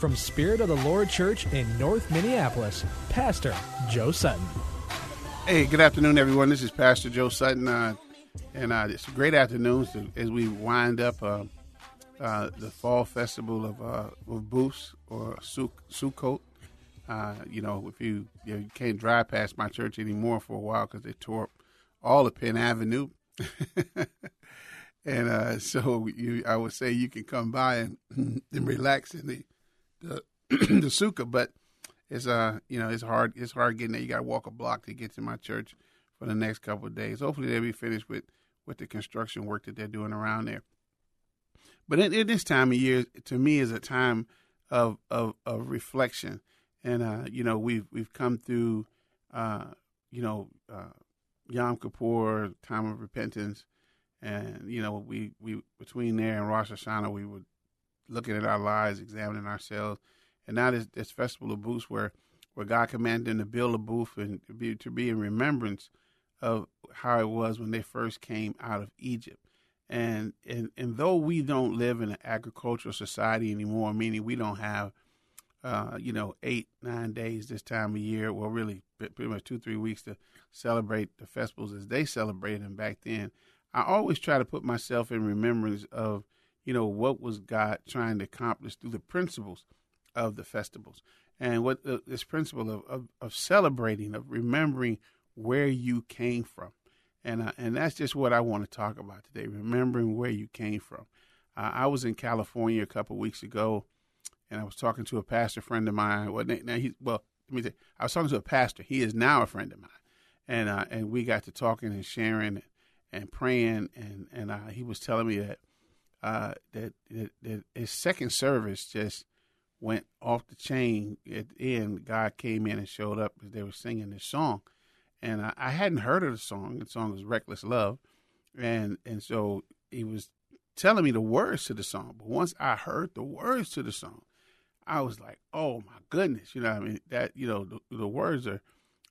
from Spirit of the Lord Church in North Minneapolis, Pastor Joe Sutton. Hey, good afternoon, everyone. This is Pastor Joe Sutton, uh, and uh, it's a great afternoon as we wind up uh, uh, the fall festival of, uh, of Booths or Sukkot. Uh, you know, if you, you, know, you can't drive past my church anymore for a while because they tore up all of Penn Avenue, and uh, so you, I would say you can come by and, and relax in the the, the sukkah, but it's uh you know it's hard it's hard getting there. You got to walk a block to get to my church for the next couple of days. Hopefully they'll be finished with with the construction work that they're doing around there. But in, this time of year, to me, is a time of of, of reflection and uh, you know we've we've come through uh, you know uh, Yom Kippur, time of repentance, and you know we we between there and Rosh Hashanah we were looking at our lives, examining ourselves, and now this, this festival of booths where where God commanded them to build a booth and to be to be in remembrance of how it was when they first came out of Egypt. And and and though we don't live in an agricultural society anymore, meaning we don't have uh, you know, eight, nine days this time of year. Well, really, pretty much two, three weeks to celebrate the festivals as they celebrated them back then. I always try to put myself in remembrance of, you know, what was God trying to accomplish through the principles of the festivals and what uh, this principle of, of, of celebrating, of remembering where you came from. And, uh, and that's just what I want to talk about today, remembering where you came from. Uh, I was in California a couple weeks ago and I was talking to a pastor friend of mine. Well, now he well, let me say, I was talking to a pastor. He is now a friend of mine, and uh, and we got to talking and sharing and praying, and and uh, he was telling me that, uh, that, that that his second service just went off the chain at the end. God came in and showed up as they were singing this song, and I, I hadn't heard of the song. The song was "Reckless Love," and and so he was telling me the words to the song. But once I heard the words to the song, I was like, oh my goodness, you know, I mean that you know the, the words are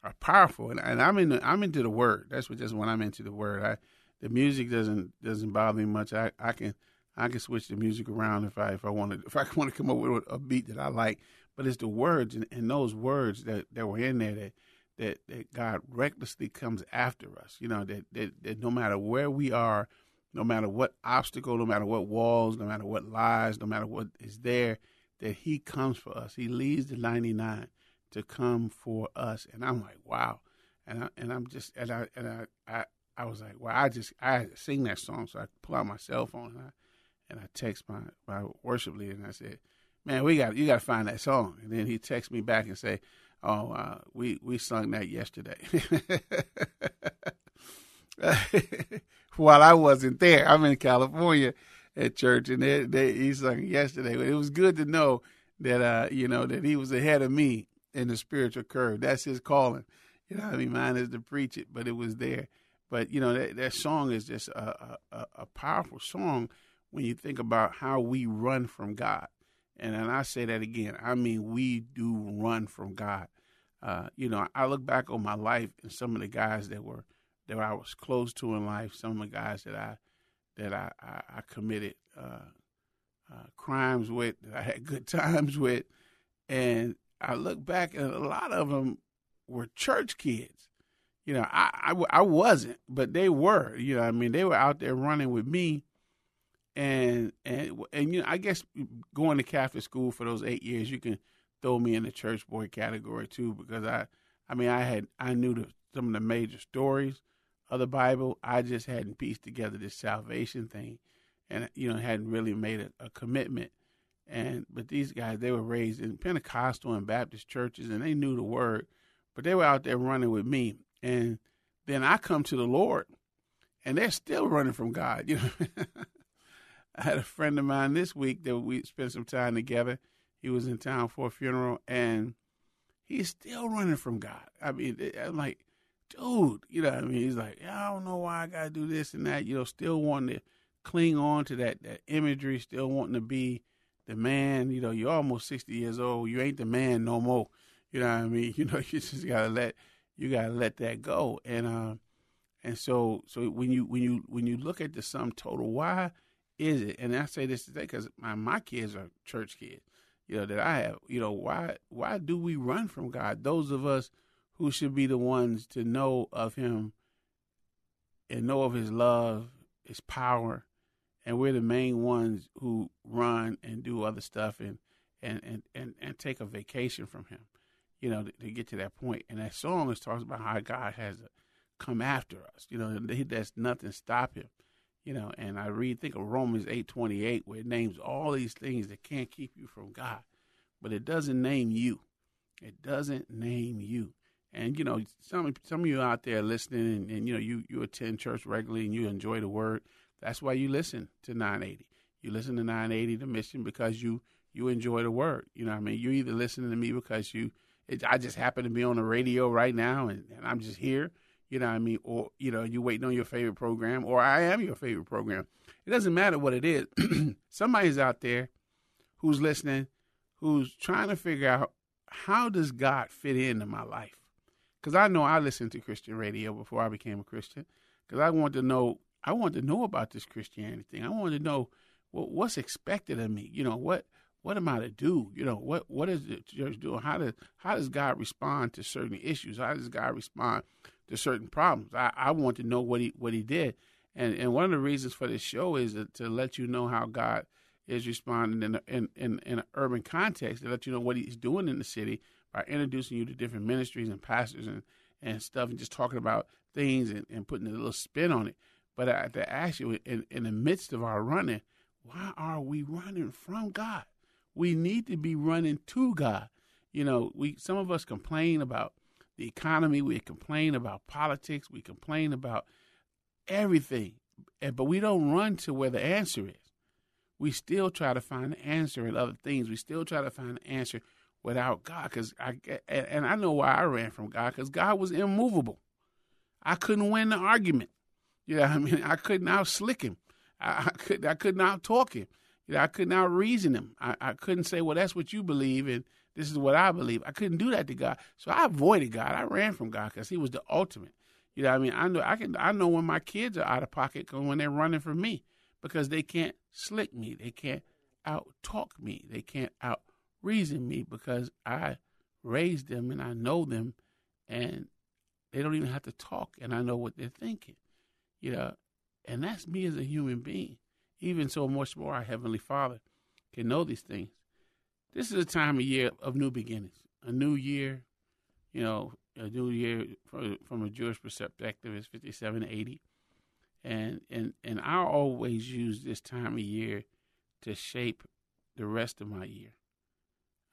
are powerful, and, and I'm in I'm into the word. That's what just when I'm into the word. I the music doesn't doesn't bother me much. I, I can I can switch the music around if I if I want to if I want to come up with a beat that I like. But it's the words and, and those words that, that were in there that that that God recklessly comes after us. You know that, that that no matter where we are, no matter what obstacle, no matter what walls, no matter what lies, no matter what is there, that he comes for us. He leaves the 99 to come for us. And I'm like, wow. And I, and I'm just and I and I, I I was like, well, I just I sing that song, so I pull out my cell phone and I and I text my my worship leader and I said, man, we got you got to find that song. And then he texts me back and say, oh, uh, we we sung that yesterday. While I wasn't there, I'm in California, at church, and they, they, he sung yesterday. But it was good to know that uh, you know that he was ahead of me in the spiritual curve. That's his calling. You know, I mean, mine is to preach it, but it was there. But you know, that, that song is just a, a, a powerful song when you think about how we run from God. And and I say that again. I mean, we do run from God. Uh, you know, I look back on my life and some of the guys that were that I was close to in life, some of the guys that I that I, I, I committed uh, uh, crimes with, that I had good times with. And I look back, and a lot of them were church kids. You know, I, I, I wasn't, but they were. You know, I mean, they were out there running with me. And and and you know, I guess going to Catholic school for those eight years, you can throw me in the church boy category too because I, I mean, I had I knew the, some of the major stories of the Bible. I just hadn't pieced together this salvation thing, and you know hadn't really made a, a commitment. And but these guys, they were raised in Pentecostal and Baptist churches, and they knew the word, but they were out there running with me. And then I come to the Lord, and they're still running from God. You know, I had a friend of mine this week that we spent some time together. He was in town for a funeral, and he's still running from God. I mean, I'm like, dude, you know, what I mean, he's like, I don't know why I got to do this and that. You know, still wanting to cling on to that that imagery, still wanting to be the man. You know, you're almost sixty years old. You ain't the man no more. You know what I mean? You know, you just gotta let you gotta let that go. And uh, and so so when you when you when you look at the sum total, why is it? And I say this today because my my kids are church kids. You know that I have. You know why why do we run from God? Those of us who should be the ones to know of Him and know of His love, His power, and we're the main ones who run and do other stuff and and and and, and take a vacation from Him. You know to, to get to that point. And that song is talks about how God has come after us. You know, there's nothing stop Him you know, and I read, think of Romans eight twenty eight, where it names all these things that can't keep you from God, but it doesn't name you. It doesn't name you. And you know, some some of you out there listening, and, and you know, you you attend church regularly and you enjoy the word. That's why you listen to 980. You listen to 980, the mission, because you you enjoy the word. You know, I mean, you're either listening to me because you, it, I just happen to be on the radio right now, and, and I'm just here you know what I mean? Or, you know, you waiting on your favorite program, or I am your favorite program. It doesn't matter what it is. Somebody's out there who's listening, who's trying to figure out how does God fit into my life? Because I know I listened to Christian radio before I became a Christian. Because I want to know, I want to know about this Christianity thing. I want to know what, what's expected of me. You know what what am I to do? You know what what is the church doing? How does how does God respond to certain issues? How does God respond to certain problems. I, I want to know what he what he did, and and one of the reasons for this show is to, let you know how God is responding in, a, in in in an urban context, to let you know what He's doing in the city by introducing you to different ministries and pastors and and stuff, and just talking about things and, and putting a little spin on it. But I, to ask you, in, in the midst of our running, why are we running from God? We need to be running to God. You know, we some of us complain about the economy, we complain about politics, we complain about everything, eh, but we don't run to where the answer is. We still try to find the answer in other things. We still try to find the answer without God. Cause I and I know why I ran from God because God was immovable. I couldn't win the argument. You know, I mean, I couldn't out slick him. I, I could I couldn't out talk him. You know, I couldn't out reason him. I, I couldn't say, well, that's what you believe, and this is what I believe. I couldn't do that to God, so I avoided God. I ran from God because He was the ultimate. You know, I mean, I know I can. I know when my kids are out of pocket when they're running from me because they can't slick me. They can't out talk me. They can't out reason me because I raised them and I know them, and they don't even have to talk, and I know what they're thinking. You know, and that's me as a human being. Even so much more, our heavenly Father can know these things this is a time of year of new beginnings, a new year. You know, a new year from, from a Jewish perspective is 5780. And, and, and I always use this time of year to shape the rest of my year.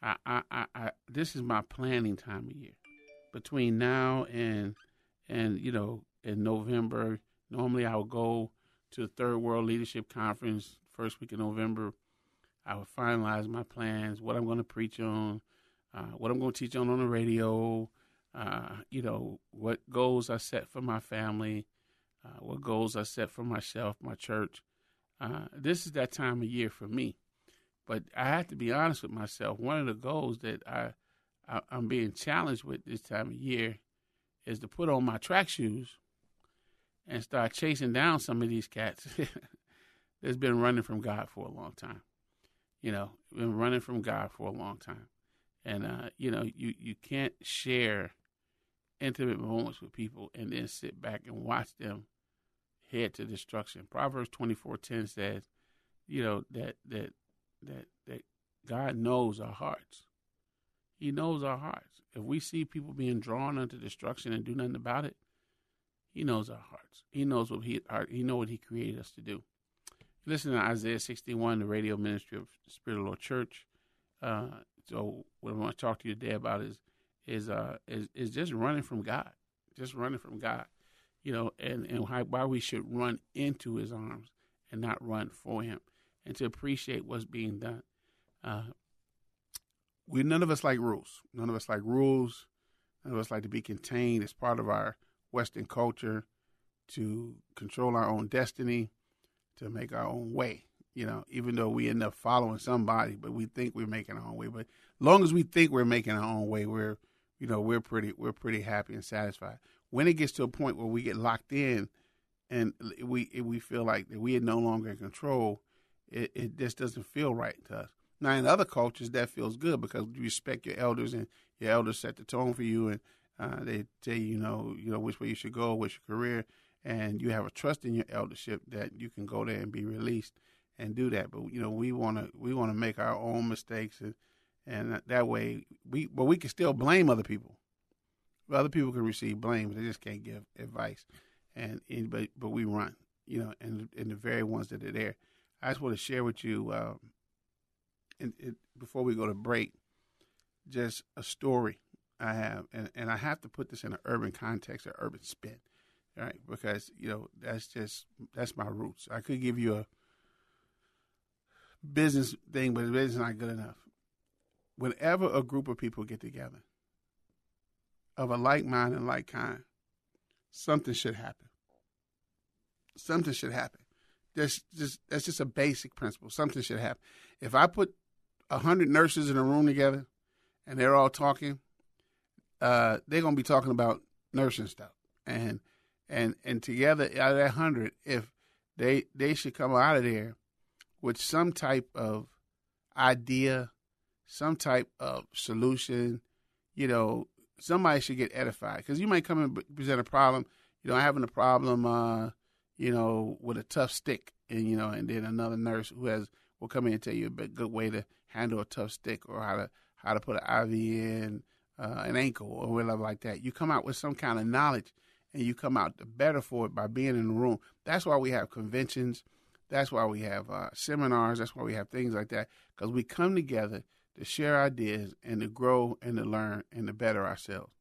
I, I, I, I this is my planning time of year. Between now and and you know in November, normally I will go to the Third World Leadership Conference first week of November I would finalize my plans, what I'm going to preach on, uh, what I'm going to teach on on the radio, uh, you know, what goals I set for my family, uh, what goals I set for myself, my church. Uh, this is that time of year for me. But I have to be honest with myself. One of the goals that I, I I'm being challenged with this time of year is to put on my track shoes and start chasing down some of these cats that's been running from God for a long time you know, been running from God for a long time. And, uh, you know, you, you can't share intimate moments with people and then sit back and watch them head to destruction. Proverbs 24:10 says, you know, that, that, that, that God knows our hearts. He knows our hearts. If we see people being drawn unto destruction and do nothing about it, He knows our hearts. He knows what He He know what He created us to do. Listen to Isaiah 61, the radio ministry of Spirit of the Lord Church. Uh, so what I want to talk to you today about is is uh is is just running from God, just running from God, you know, and and why, why we should run into His arms and not run for Him, and to appreciate what's being done. Uh, we none of us like rules. None of us like rules. None of us like to be contained. It's part of our Western culture to control our own destiny, to make our own way. You know, even though we end up following somebody, but we think we're making our own way. But as long as we think we're making our own way, we're you know we're pretty we're pretty happy and satisfied. When it gets to a point where we get locked in, and we we feel like that we are no longer in control, it, it just doesn't feel right to us. Now, in other cultures, that feels good because you respect your elders, and your elders set the tone for you, and uh, they tell you, you know, you know which way you should go, what's your career, and you have a trust in your eldership that you can go there and be released and do that. But you know, we want to we want to make our own mistakes, and and that way we but we can still blame other people. Other people can receive blame, but they just can't give advice, and, and but but we run, you know, and and the very ones that are there. I just want to share with you. Um, and, and before we go to break, just a story I have, and, and I have to put this in an urban context, an urban spin, right? Because you know that's just that's my roots. I could give you a business thing, but it's not good enough. Whenever a group of people get together of a like mind and like kind, something should happen. Something should happen. That's just that's just a basic principle. Something should happen. If I put a hundred nurses in a room together, and they're all talking, uh, they're gonna be talking about nursing stuff, and and and together out of that hundred, if they they should come out of there with some type of idea, some type of solution, you know, somebody should get edified because you might come and present a problem. You know, having a problem, uh, you know, with a tough stick, and you know, and then another nurse who has will come in and tell you a good way to handle a tough stick or how to how to put an IV in uh, an ankle or whatever like that. You come out with some kind of knowledge, and you come out the better for it by being in the room. That's why we have conventions. That's why we have uh, seminars. That's why we have things like that because we come together to share ideas and to grow and to learn and to better ourselves.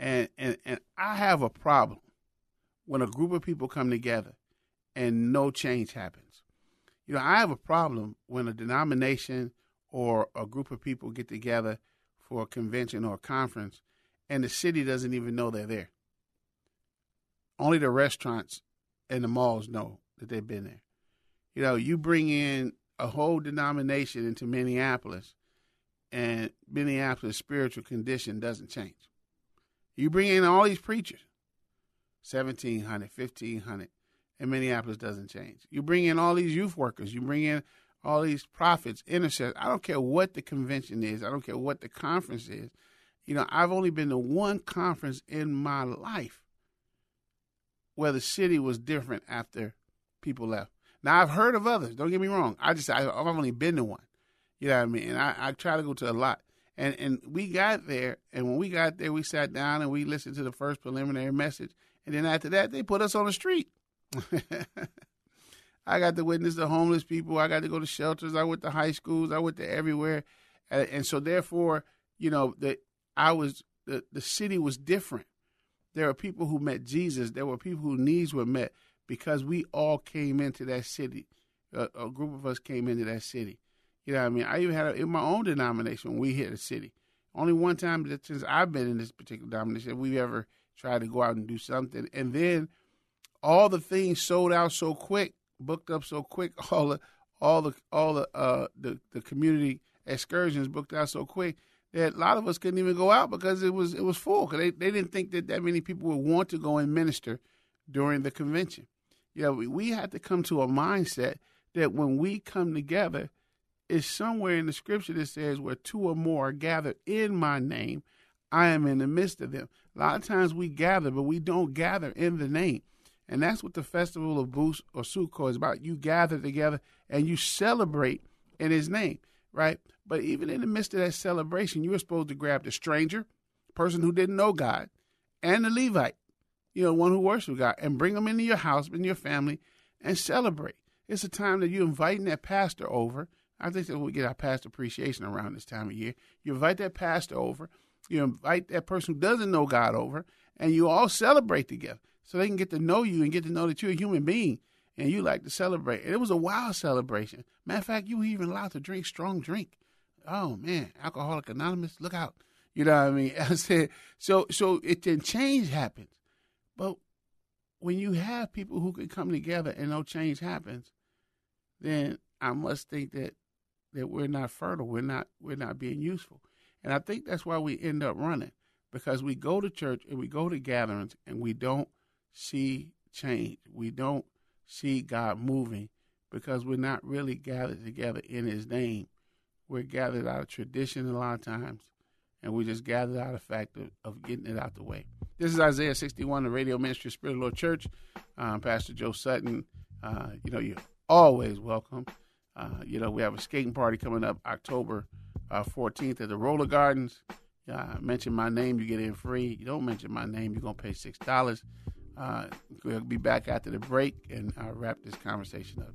And and and I have a problem when a group of people come together and no change happens. You know, I have a problem when a denomination or a group of people get together for a convention or a conference and the city doesn't even know they're there. Only the restaurants and the malls know that they've been there. You know, you bring in a whole denomination into Minneapolis and Minneapolis' spiritual condition doesn't change. You bring in all these preachers, 1,700, 1,500, and Minneapolis doesn't change. You bring in all these youth workers. You bring in all these prophets, intercessors. I don't care what the convention is. I don't care what the conference is. You know, I've only been to one conference in my life where the city was different after people left. Now I've heard of others. Don't get me wrong. I just I, have only been to one. You know what I mean? And I, I try to go to a lot. And and we got there, and when we got there, we sat down and we listened to the first preliminary message, and then after that, they put us on the street. I got to witness the homeless people. I got to go to shelters. I went to high schools. I went to everywhere, and, and so therefore, you know, that I was the the city was different. There are people who met Jesus. There were people whose needs were met because we all came into that city. A, a group of us came into that city. You know what I mean? I even had a, in my own denomination when we hit a city. Only one time that since I've been in this particular denomination we ever tried to go out and do something. And then all the things sold out so quick booked up so quick. All the all the all the uh, the, the community excursions booked out so quick that a lot of us couldn't even go out because it was it was full. Cause they they didn't think that that many people would want to go and minister during the convention. You know, we, we had to come to a mindset that when we come together, is somewhere in the scripture that says where two or more are gathered in my name, I am in the midst of them. A lot of times we gather, but we don't gather in the name. And that's what the festival of Booth or Sukkot is about. You gather together and you celebrate in his name, right? But even in the midst of that celebration, you were supposed to grab the stranger, person who didn't know God, and the Levite, you know, one who worships God, and bring them into your house, in your family, and celebrate. It's a time that you're inviting that pastor over. I think that we get our pastor appreciation around this time of year. You invite that pastor over, you invite that person who doesn't know God over, and you all celebrate together so they can get to know you and get to know that you're a human being and you like to celebrate. And it was a wild celebration. Matter of fact, you were even allowed to drink strong drink. Oh man, Alcoholic Anonymous, look out. You know what I mean? I said so so it then change happens. But when you have people who can come together and no change happens, then I must think that that we're not fertile. We're not we're not being useful. And I think that's why we end up running. Because we go to church and we go to gatherings and we don't see change. We don't see God moving because we're not really gathered together in His name. We're gathered out of tradition a lot of times, and we just gathered out of fact of, of getting it out the way. This is Isaiah 61, the radio ministry Spirit of the Lord Church. Um, Pastor Joe Sutton, uh, you know, you're always welcome. Uh, you know, we have a skating party coming up October uh, 14th at the Roller Gardens. Uh, mention my name, you get in free. You don't mention my name, you're going to pay $6. Uh, we'll be back after the break and I'll wrap this conversation up.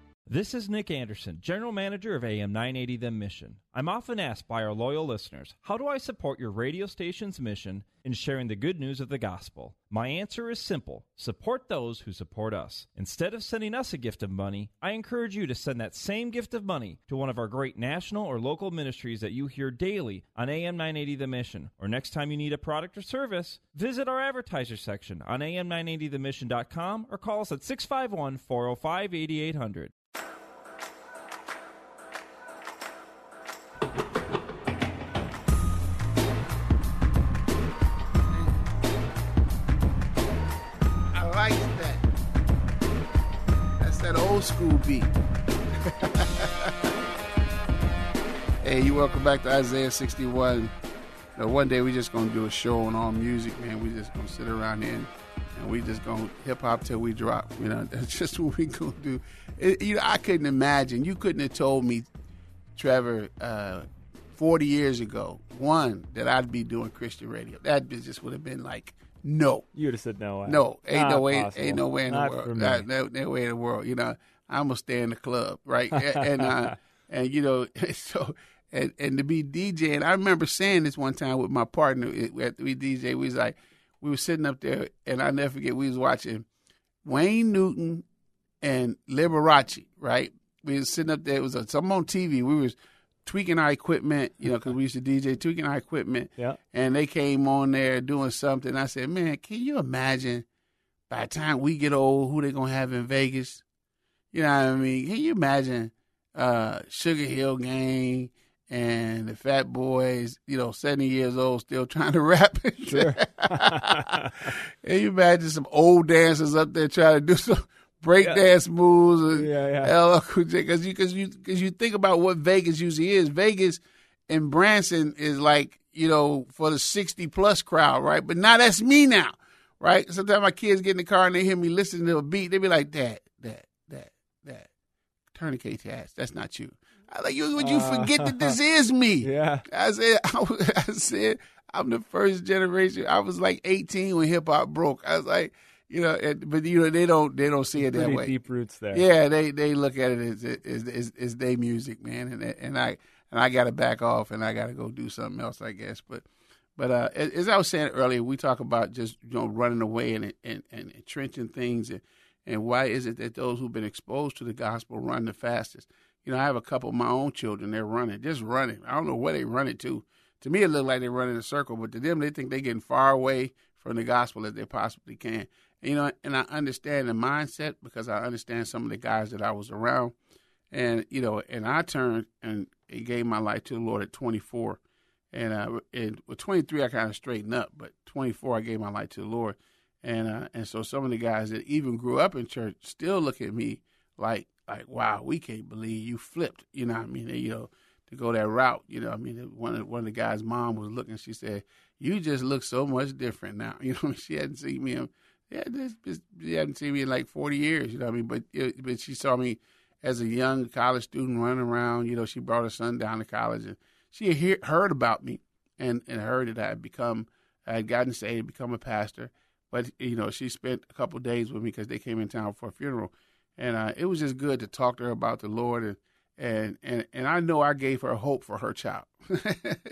This is Nick Anderson, General Manager of AM 980 The Mission. I'm often asked by our loyal listeners, how do I support your radio station's mission in sharing the good news of the gospel? My answer is simple support those who support us. Instead of sending us a gift of money, I encourage you to send that same gift of money to one of our great national or local ministries that you hear daily on AM 980 The Mission. Or next time you need a product or service, visit our advertiser section on am980themission.com or call us at 651 405 8800. Old school beat. hey, you welcome back to Isaiah 61. Now, one day we just gonna do a show on all music, man. We just gonna sit around here and, and we just gonna hip hop till we drop. You know, that's just what we gonna do. It, you know, I couldn't imagine. You couldn't have told me, Trevor, uh, 40 years ago, one that I'd be doing Christian radio. That just would have been like no. You would have said no way. No, ain't Not no way. possible. Ain't no way in Not the world. Not, no, no way in the world. You know, I'm gonna stay in the club, right? and and, uh, and you know, so and and to be DJing. I remember saying this one time with my partner at we DJ. We was like, we were sitting up there, and I never forget. We was watching Wayne Newton and Liberace, right? We was sitting up there. It was a, something on TV. We was tweaking our equipment, you know, because we used to DJ, tweaking our equipment. Yeah. And they came on there doing something. I said, man, can you imagine by the time we get old, who they gonna have in Vegas? You know what I mean? Can you imagine uh, Sugarhill Gang and the Fat Boys? You know, seventy years old, still trying to rap. Sure. Can you imagine some old dancers up there trying to do some break Yeah. moves? And Yeah, yeah. LL Cool J, because you because you because you think about what Vegas usually is. Vegas and Branson is like you know for the sixty plus crowd, right? But now that's me now, right? Sometimes my kids get in the car and they hear me listening to a beat, they be like, "Dad, Dad, Dad, Dad, tourniquet to ass. That's not you." I like you. Would you forget that this is me? Uh. Yeah. I said, I, I said, I'm the first generation. I was like 18 when hip hop broke. I was like, you know, and, but you know, they don't, they don't see it that Pretty way. deep roots there. Yeah, they they look at it as as as, as their music, man, and and I and I got to back off and I got to go do something else, I guess. But but uh, as I was saying earlier, we talk about just you know running away and and, and entrenching things, and and why is it that those who've been exposed to the gospel run the fastest? You know, I have a couple of my own children. They're running, just running. I don't know where they run it to. To me, it looked like they run in a circle, but to them, they think they're getting far away from the gospel as they possibly can. You know, and I understand the mindset because I understand some of the guys that I was around, and you know, and I turned and gave my life to the Lord at 24, and uh, and with 23 I kind of straightened up, but 24 I gave my life to the Lord, and uh, and so some of the guys that even grew up in church still look at me like like wow, we can't believe you flipped, you know I mean? you know, to go that route, you know, I mean, one of one of the guys' mom was looking, she said, "You just look so much different now," you know, she hadn't seen me. In, yeah, this, this, she hadn't seen me in like 40 years, you know what I mean? But but she saw me as a young college student running around. You know, she brought her son down to college, and she had heard about me and and heard that I had become, I had gotten saved, become a pastor. But you know, she spent a couple days with me because they came in town for a funeral, and uh, it was just good to talk to her about the Lord and and and and I know I gave her hope for her child because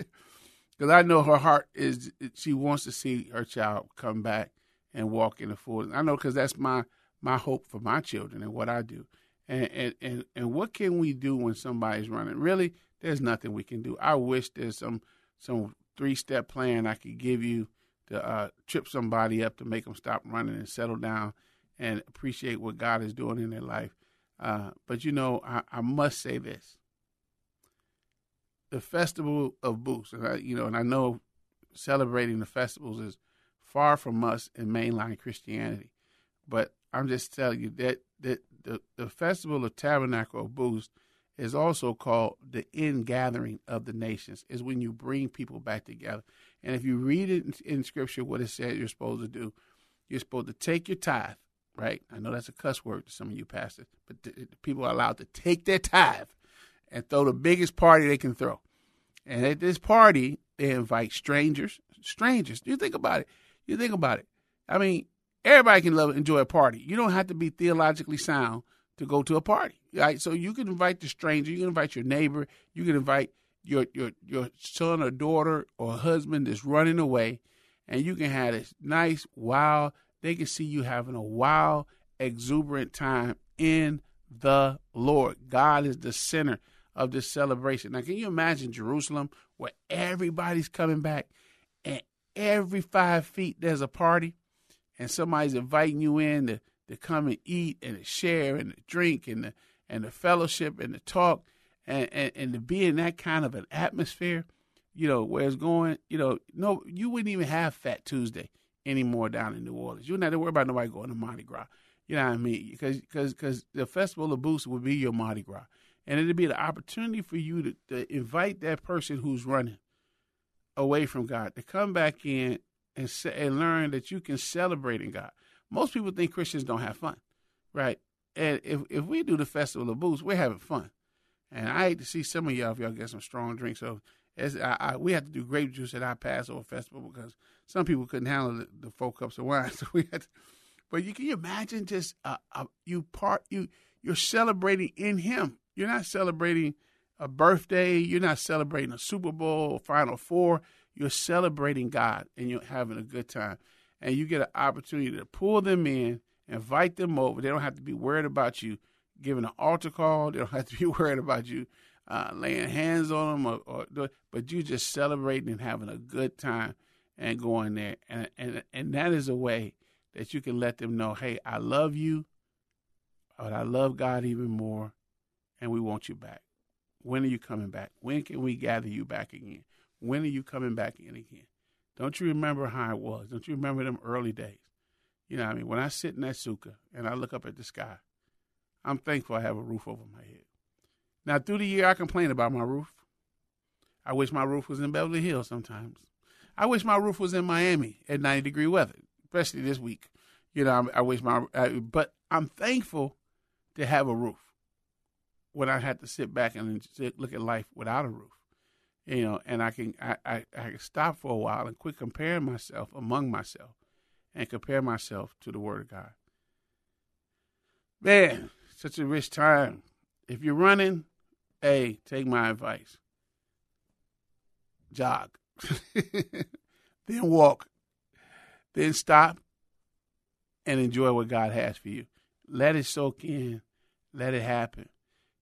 I know her heart is she wants to see her child come back and walk in the fullness. I know because that's my my hope for my children and what I do. And, and and and what can we do when somebody's running? Really, there's nothing we can do. I wish there's some some three step plan I could give you to uh, trip somebody up to make them stop running and settle down and appreciate what God is doing in their life. Uh, but you know, I, I, must say this: the festival of booths, and I, you know, and I know celebrating the festivals is far from us in mainline Christianity, but I'm just telling you that that the, the festival of tabernacle of booths is also called the ingathering of the nations. Is when you bring people back together. And if you read it in, in Scripture, what it says you're supposed to do, you're supposed to take your tithe right? I know that's a cuss word to some of you pastors, but the, the people are allowed to take their tithe and throw the biggest party they can throw. And at this party, they invite strangers. Strangers. Do you think about it. You think about it. I mean, everybody can love enjoy a party. You don't have to be theologically sound to go to a party, right? So you can invite the stranger. You can invite your neighbor. You can invite your your your son or daughter or husband that's running away, and you can have this nice, wild they can see you having a wild, exuberant time in the Lord. God is the center of this celebration. Now, can you imagine Jerusalem where everybody's coming back every five feet there's a party and somebody's inviting you in to, to come and eat and to share and to drink and the, and the fellowship and the talk and, and, and to be in that kind of an atmosphere, you know, where it's going, you know, no, you wouldn't even have Fat Tuesday anymore down in New Orleans. You wouldn't have to worry about nobody going to Mardi Gras. You know what I mean? Because because because the Festival of Booths would be your Mardi Gras, and it'd be the opportunity for you to, to invite that person who's running away from God to come back in and and learn that you can celebrate in God. Most people think Christians don't have fun, right? And if if we do the Festival of Booths, we're having fun. And I hate to see some of y'all if y'all get some strong drinks. So as I, I, we had to do grape juice at our Passover festival because some people couldn't handle the, the four cups of wine. So we had, to, but you can you imagine just uh, uh, you part you you're celebrating in Him. You're not celebrating a birthday. You're not celebrating a Super Bowl or Final Four. You're celebrating God and you're having a good time. And you get an opportunity to pull them in, invite them over. They don't have to be worried about you giving an altar call. They don't have to be worried about you uh, laying hands on them, or, or, but you're just celebrating and having a good time and going there, and and and that is a way that you can let them know, hey, I love you, but I love God even more, and we want you back. When are you coming back? When can we gather you back again? When are you coming back in again? Don't you remember how it was? Don't you remember them early days? You know, I mean, when I sit in that sukkah and I look up at the sky, I'm thankful I have a roof over my head. Now, through the year, I complain about my roof. I wish my roof was in Beverly Hills sometimes. I wish my roof was in Miami at 90 degree weather, especially this week. You know, I, I wish my, I, but I'm thankful to have a roof when I had to sit back and look at life without a roof. You know, and I can I, I, I can stop for a while and quit comparing myself among myself and compare myself to the Word of God. Man, such a rich time. If you're running, Hey, take my advice. Jog. then walk. Then stop and enjoy what God has for you. Let it soak in. Let it happen.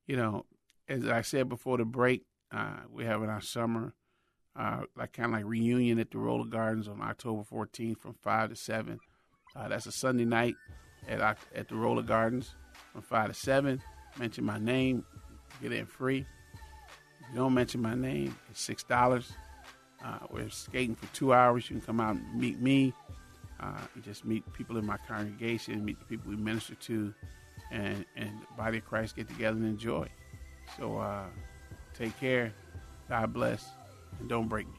You know, as I said before the break, uh, we're having our summer, uh, like kind of like reunion at the Roller Gardens on October 14th from 5 to 7. Uh, that's a Sunday night at at the Roller Gardens from five to seven. Mention my name, get in free. If you don't mention my name, it's six dollars. Uh, we're skating for two hours. You can come out and meet me. Uh, just meet people in my congregation, meet the people we minister to, and and body of Christ get together and enjoy. So uh, take care. God bless, and don't break me.